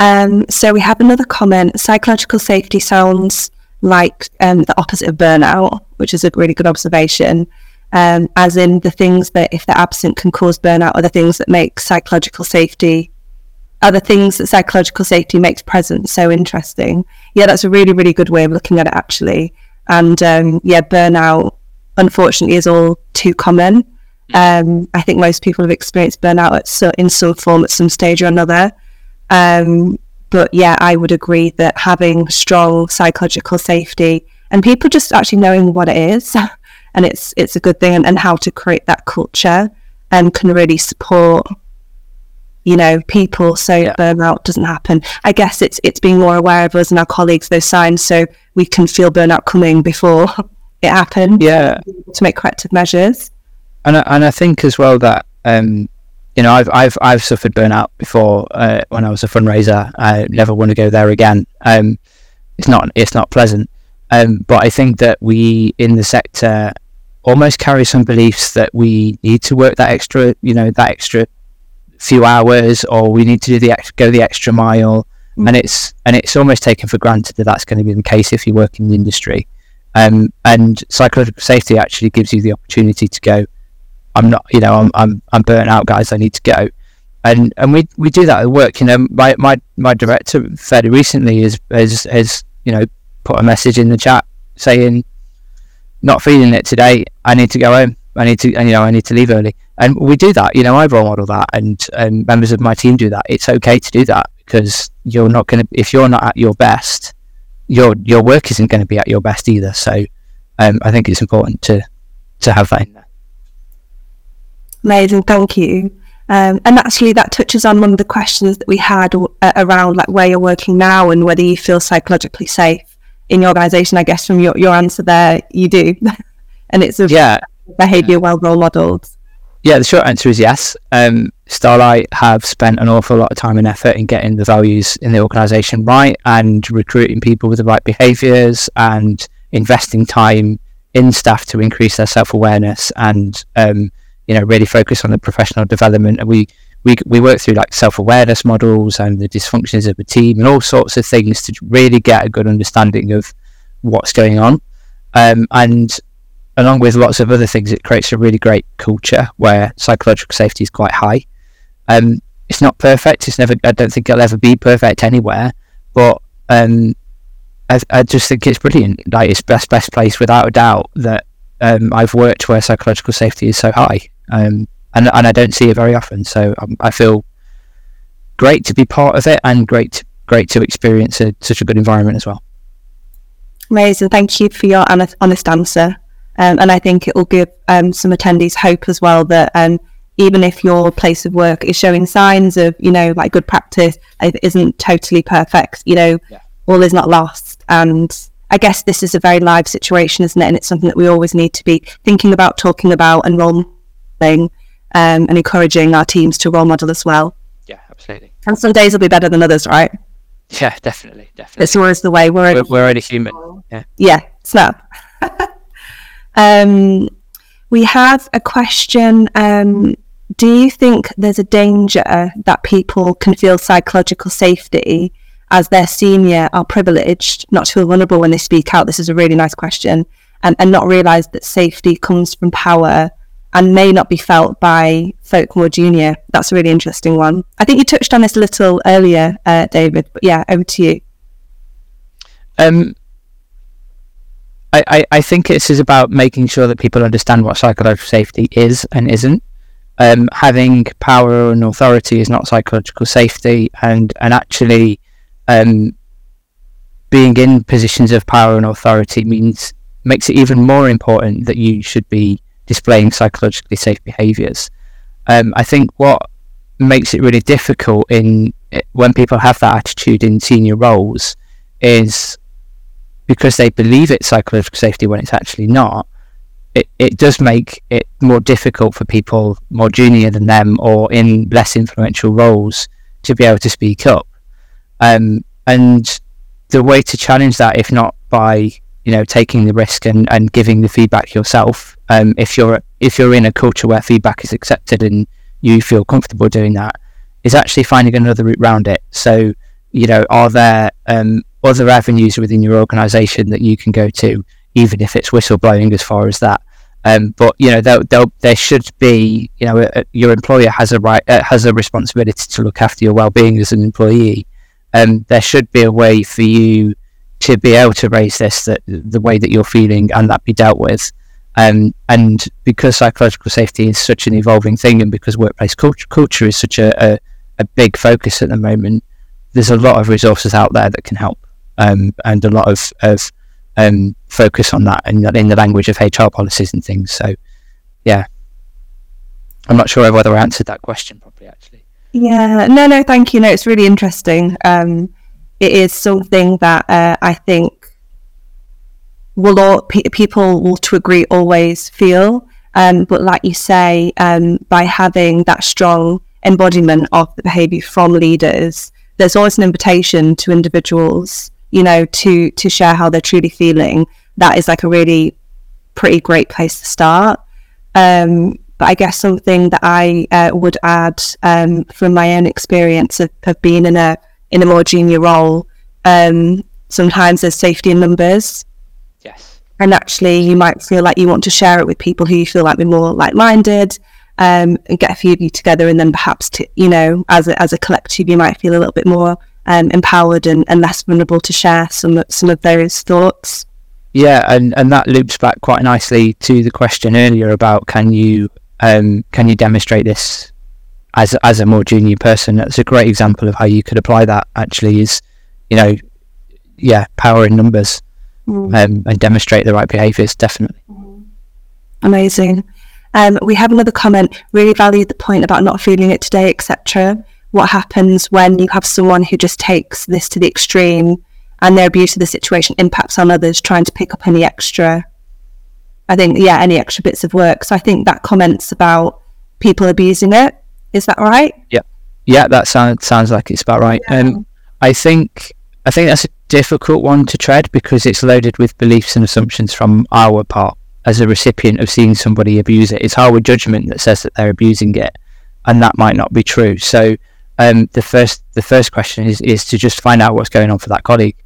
Um, so we have another comment. Psychological safety sounds like um, the opposite of burnout, which is a really good observation. Um, as in the things that, if they're absent, can cause burnout, are the things that make psychological safety, are the things that psychological safety makes present so interesting. Yeah, that's a really, really good way of looking at it, actually. And um, yeah, burnout, unfortunately, is all too common. Um, I think most people have experienced burnout at so, in some form at some stage or another. Um, but yeah, I would agree that having strong psychological safety and people just actually knowing what it is (laughs) and it's it's a good thing and, and how to create that culture and can really support you know people so Yeah. burnout doesn't happen. I guess it's it's being more aware of us and our colleagues those signs so we can feel burnout coming before (laughs) it happened. Yeah, to make corrective measures. and I, and I think as well that um, you know I've I've I've suffered burnout before uh, when I was a fundraiser. I never want to go there again. Um, it's not it's not pleasant. Um, but I think that we in the sector almost carry some beliefs that we need to work that extra you know that extra few hours or we need to do the ex- go the extra mile and it's and it's almost taken for granted that that's going to be the case if you work in the industry um, and psychological safety actually gives you the opportunity to go I'm not, you know, I'm I'm I'm burnt out, guys. I need to go, and and we we do that at work. You know, my my my director fairly recently has has has you know put a message in the chat saying, not feeling it today. I need to go home. I need to, you know, I need to leave early. And we do that. You know, I role model that, and and members of my team do that. It's okay to do that because you're not going to if you're not at your best, your your work isn't going to be at your best either. So, um, I think it's important to to have that in there. Amazing, thank you. Um, and actually, that touches on one of the questions that we had uh, around like where you're working now and whether you feel psychologically safe in your organisation. I guess from your, your answer there, you do, (laughs) and it's a Yeah, behaviour well role modelled. Yeah, the short answer is yes. Um, Starlight have spent an awful lot of time and effort in getting the values in the organisation right and recruiting people with the right behaviours and investing time in staff to increase their self awareness and um, you know really focus on the professional development. And we we we work through like self awareness models and the dysfunctions of the team and all sorts of things to really get a good understanding of what's going on. Um, and along with lots of other things, it creates a really great culture where psychological safety is quite high. Um, it's not perfect. It's never. I don't think it'll ever be perfect anywhere. But um, I, I just think it's brilliant. Like it's best best place without a doubt that um, I've worked where psychological safety is so high, um, and and I don't see it very often. So um, I feel great to be part of it, and great to, great to experience a, such a good environment as well. Amazing. Thank you for your honest, honest answer. Um, and I think it will give um, some attendees hope as well that um, even if your place of work is showing signs of, you know, like good practice, it isn't totally perfect, you know, Yeah. all is not lost. And I guess this is a very live situation, isn't it? And it's something that we always need to be thinking about, talking about, and role modeling um, and encouraging our teams to role model as well. Yeah, absolutely. And some days will be better than others, right? Yeah, definitely, definitely. It's always the way. We're, We're, we're only human. Yeah. yeah, snap. (laughs) um, we have a question. Um, do you think there's a danger that people can feel psychological safety as their senior are privileged, not to feel vulnerable when they speak out? This is a really nice question, and, and not realize that safety comes from power and may not be felt by folk more junior. That's a really interesting one. I think you touched on this a little earlier, uh, David, but yeah, over to you. Um, I, I, I think this is about making sure that people understand what psychological safety is and isn't. Um, having power and authority is not psychological safety, and and actually, um, being in positions of power and authority means makes it even more important that you should be displaying psychologically safe behaviours. Um, I think what makes it really difficult in when people have that attitude in senior roles is because they believe it's psychological safety when it's actually not, it, it does make it more difficult for people more junior than them or in less influential roles to be able to speak up. Um, and the way to challenge that, if not by you know taking the risk and, and giving the feedback yourself, um, if you're if you're in a culture where feedback is accepted and you feel comfortable doing that, is actually finding another route around it. So you know, are there um, other avenues within your organisation that you can go to, even if it's whistleblowing as far as that? Um, but you know, there, there, should be, you know, a, a- your employer has a right, uh, has a responsibility to look after your well-being as an employee. Um, there should be a way for you to be able to raise this, that the way that you're feeling, and that be dealt with. Um, and because psychological safety is such an evolving thing, and because workplace culture, culture is such a, a, a big focus at the moment, there's a lot of resources out there that can help, um, and a lot of, of um, focus on that in, in the language of HR policies and things. So, yeah, I'm not sure whether I answered that question properly. Actually, Yeah, no, no, thank you. No, it's really interesting. Um, it is something that uh, I think will all pe- people will to agree always feel. Um, but like you say, um, by having that strong embodiment of the behaviour from leaders, there's always an invitation to individuals, you know, to to share how they're truly feeling. That is like a really pretty great place to start. Um, but I guess something that I uh, would add um, from my own experience of, of being in a in a more junior role, um, sometimes there's safety in numbers, yes, and actually you might feel like you want to share it with people who you feel like we're more like-minded, um, and get a few of you together, and then perhaps to, you know as a, as a collective you might feel a little bit more um, empowered and, and less vulnerable to share some of- some of those thoughts. yeah, and and that loops back quite nicely to the question earlier about can you um, can you demonstrate this as as a more junior person? That's a great example of how you could apply that. Actually, is you know, yeah, power in numbers um, and demonstrate the right behaviours. Definitely. Amazing. Um, we have another comment. Really valued the point about not feeling it today, etc. What happens when you have someone who just takes this to the extreme and their abuse of the situation impacts on others, trying to pick up any extra? I think, yeah, any extra bits of work. So I think that comments about people abusing it. Is that right? Yeah, Yeah, that sounds sounds like it's about right. Um, I think I think that's a difficult one to tread because it's loaded with beliefs and assumptions from our part as a recipient of seeing somebody abuse it. It's our judgment that says that they're abusing it, and that might not be true. So, um, the first the first question is is to just find out what's going on for that colleague,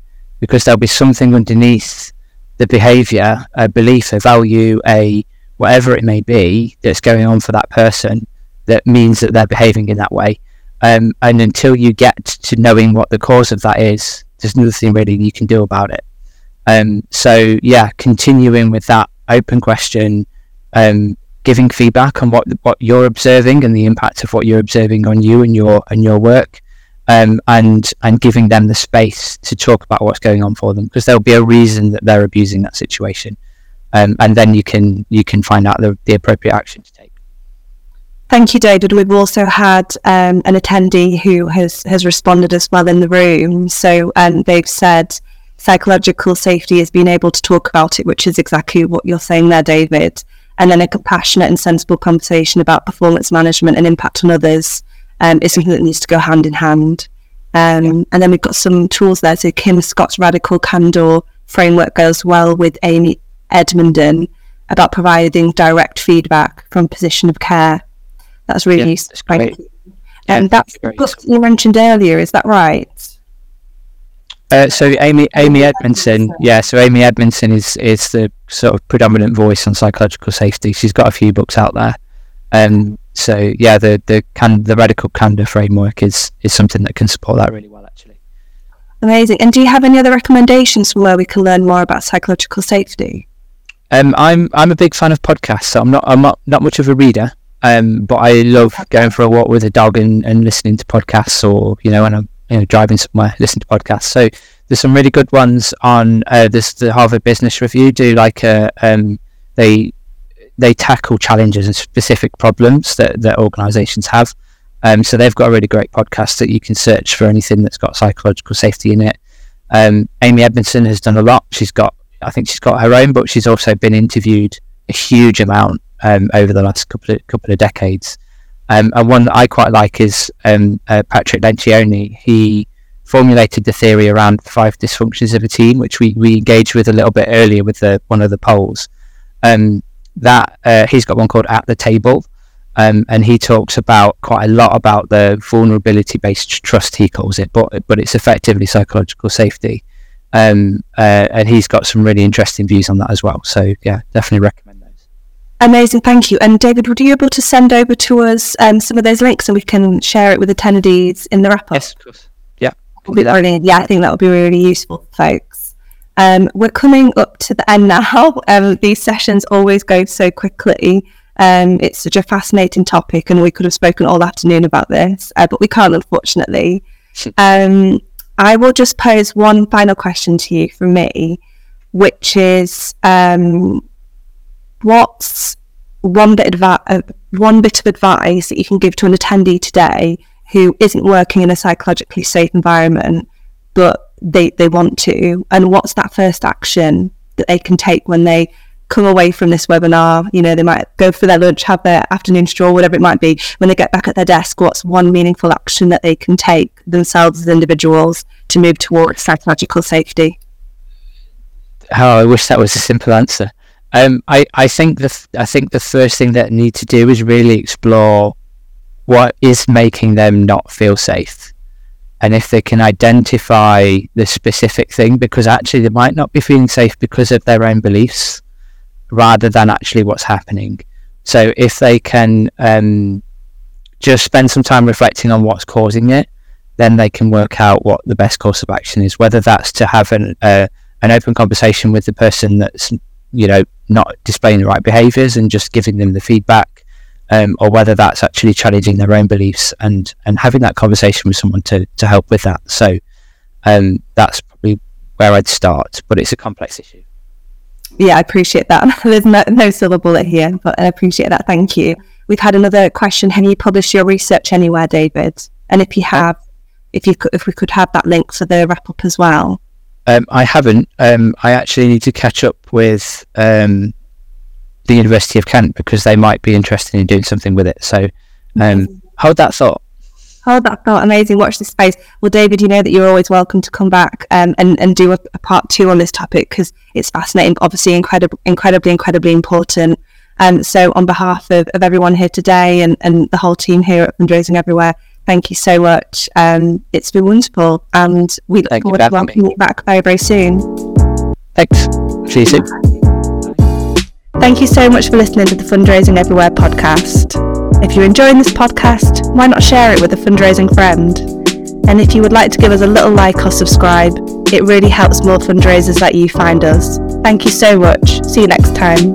because there'll be something underneath the behaviour, a belief, a value, a whatever it may be that's going on for that person that means that they're behaving in that way. Um, and until you get to knowing what the cause of that is, there's nothing really you can do about it. Um, so yeah, continuing with that open question, um, giving feedback on what what you're observing and the impact of what you're observing on you and your and your work, um, and and giving them the space to talk about what's going on for them because there'll be a reason that they're abusing that situation, um, and then you can you can find out the, the appropriate action to take. Thank you, David. We've also had um, an attendee who has, has responded as well in the room. So um, they've said psychological safety is being able to talk about it, which is exactly what you're saying there, David. And then a compassionate and sensible conversation about performance management and impact on others um, is something that needs to go hand in hand. Um, and then we've got some tools there. So Kim Scott's radical candor framework goes well with Amy Edmondson about providing direct feedback from position of care. That's really Yeah, useful. great. you. Yeah, And that's book you mentioned earlier, is that right? Uh, so Amy Amy Edmondson, yeah. So Amy Edmondson is is the sort of predominant voice on psychological safety. She's got a few books out there. Um, so yeah, the the can the radical candor framework is is something that can support that really well, actually. Amazing. And do you have any other recommendations from where we can learn more about psychological safety? Um, I'm I'm a big fan of podcasts. So I'm not I'm not, not much of a reader. Um, but I love going for a walk with a dog and, and listening to podcasts, or you know, when I'm you know driving somewhere, listening to podcasts. So there's some really good ones on uh, this. The Harvard Business Review do like a um, they they tackle challenges and specific problems that that organisations have. Um, so they've got a really great podcast that you can search for anything that's got psychological safety in it. Um, Amy Edmondson has done a lot. She's got, I think she's got her own, but she's also been interviewed a huge amount um, over the last couple of couple of decades. Um, and one that I quite like is um, uh, Patrick Lencioni. He formulated the theory around five dysfunctions of a team, which we, we engaged with a little bit earlier with the, one of the polls. Um, that uh, he's got one called At the Table, um, and he talks about quite a lot about the vulnerability based trust he calls it, but but it's effectively psychological safety. Um, uh, and he's got some really interesting views on that as well. So yeah, definitely recommend. Amazing, thank you. And David, would you be able to send over to us um, some of those links and we can share it with attendees in the wrap up? Yes, of course. Yeah, brilliant. Yeah, I think that would be really useful, folks. Um, we're coming up to the end now. (laughs) Um, these sessions always go so quickly. Um, it's such a fascinating topic, and we could have spoken all afternoon about this, uh, but we can't, unfortunately. (laughs) um, I will just pose one final question to you from me, which is um, what's one bit, advi- uh, one bit of advice that you can give to an attendee today who isn't working in a psychologically safe environment, but they, they want to? And what's that first action that they can take when they come away from this webinar? You know, they might go for their lunch, have their afternoon stroll, whatever it might be. When they get back at their desk, what's one meaningful action that they can take themselves as individuals to move towards psychological safety? Oh, I wish that was a simple answer. Um, I, I think the I think the first thing that they need to do is really explore what is making them not feel safe, and if they can identify the specific thing, because actually they might not be feeling safe because of their own beliefs, rather than actually what's happening. So if they can um, just spend some time reflecting on what's causing it, then they can work out what the best course of action is. Whether that's to have an uh, an open conversation with the person that's you know not displaying the right behaviors and just giving them the feedback um, or whether that's actually challenging their own beliefs and and having that conversation with someone to to help with that so um, that's probably where I'd start but it's a complex issue Yeah, I appreciate that. (laughs) There's no, no silver bullet here, but I appreciate that. Thank you. We've had another question. Have you published your research anywhere, David? And if you have, if you could, if we could have that link for the wrap up as well. Um, I haven't um, I actually need to catch up with um, the University of Kent because they might be interested in doing something with it so um, hold that thought Hold that thought. amazing. Watch this space. Well, David, you know that you're always welcome to come back um, and, and do a, a part two on this topic because it's fascinating, obviously incredible, incredibly, incredibly important. Um, so on behalf of, of everyone here today and, and the whole team here at Fundraising Everywhere, thank you so much. Um, it's been wonderful and we look Thank forward to welcoming you back very, very soon. thanks see you soon Thank you so much for listening to the Fundraising Everywhere podcast. If you're enjoying this podcast, why not share it with a fundraising friend? And if you would like to give us a little like or subscribe, it really helps more fundraisers like you find us. Thank you so much. See you next time.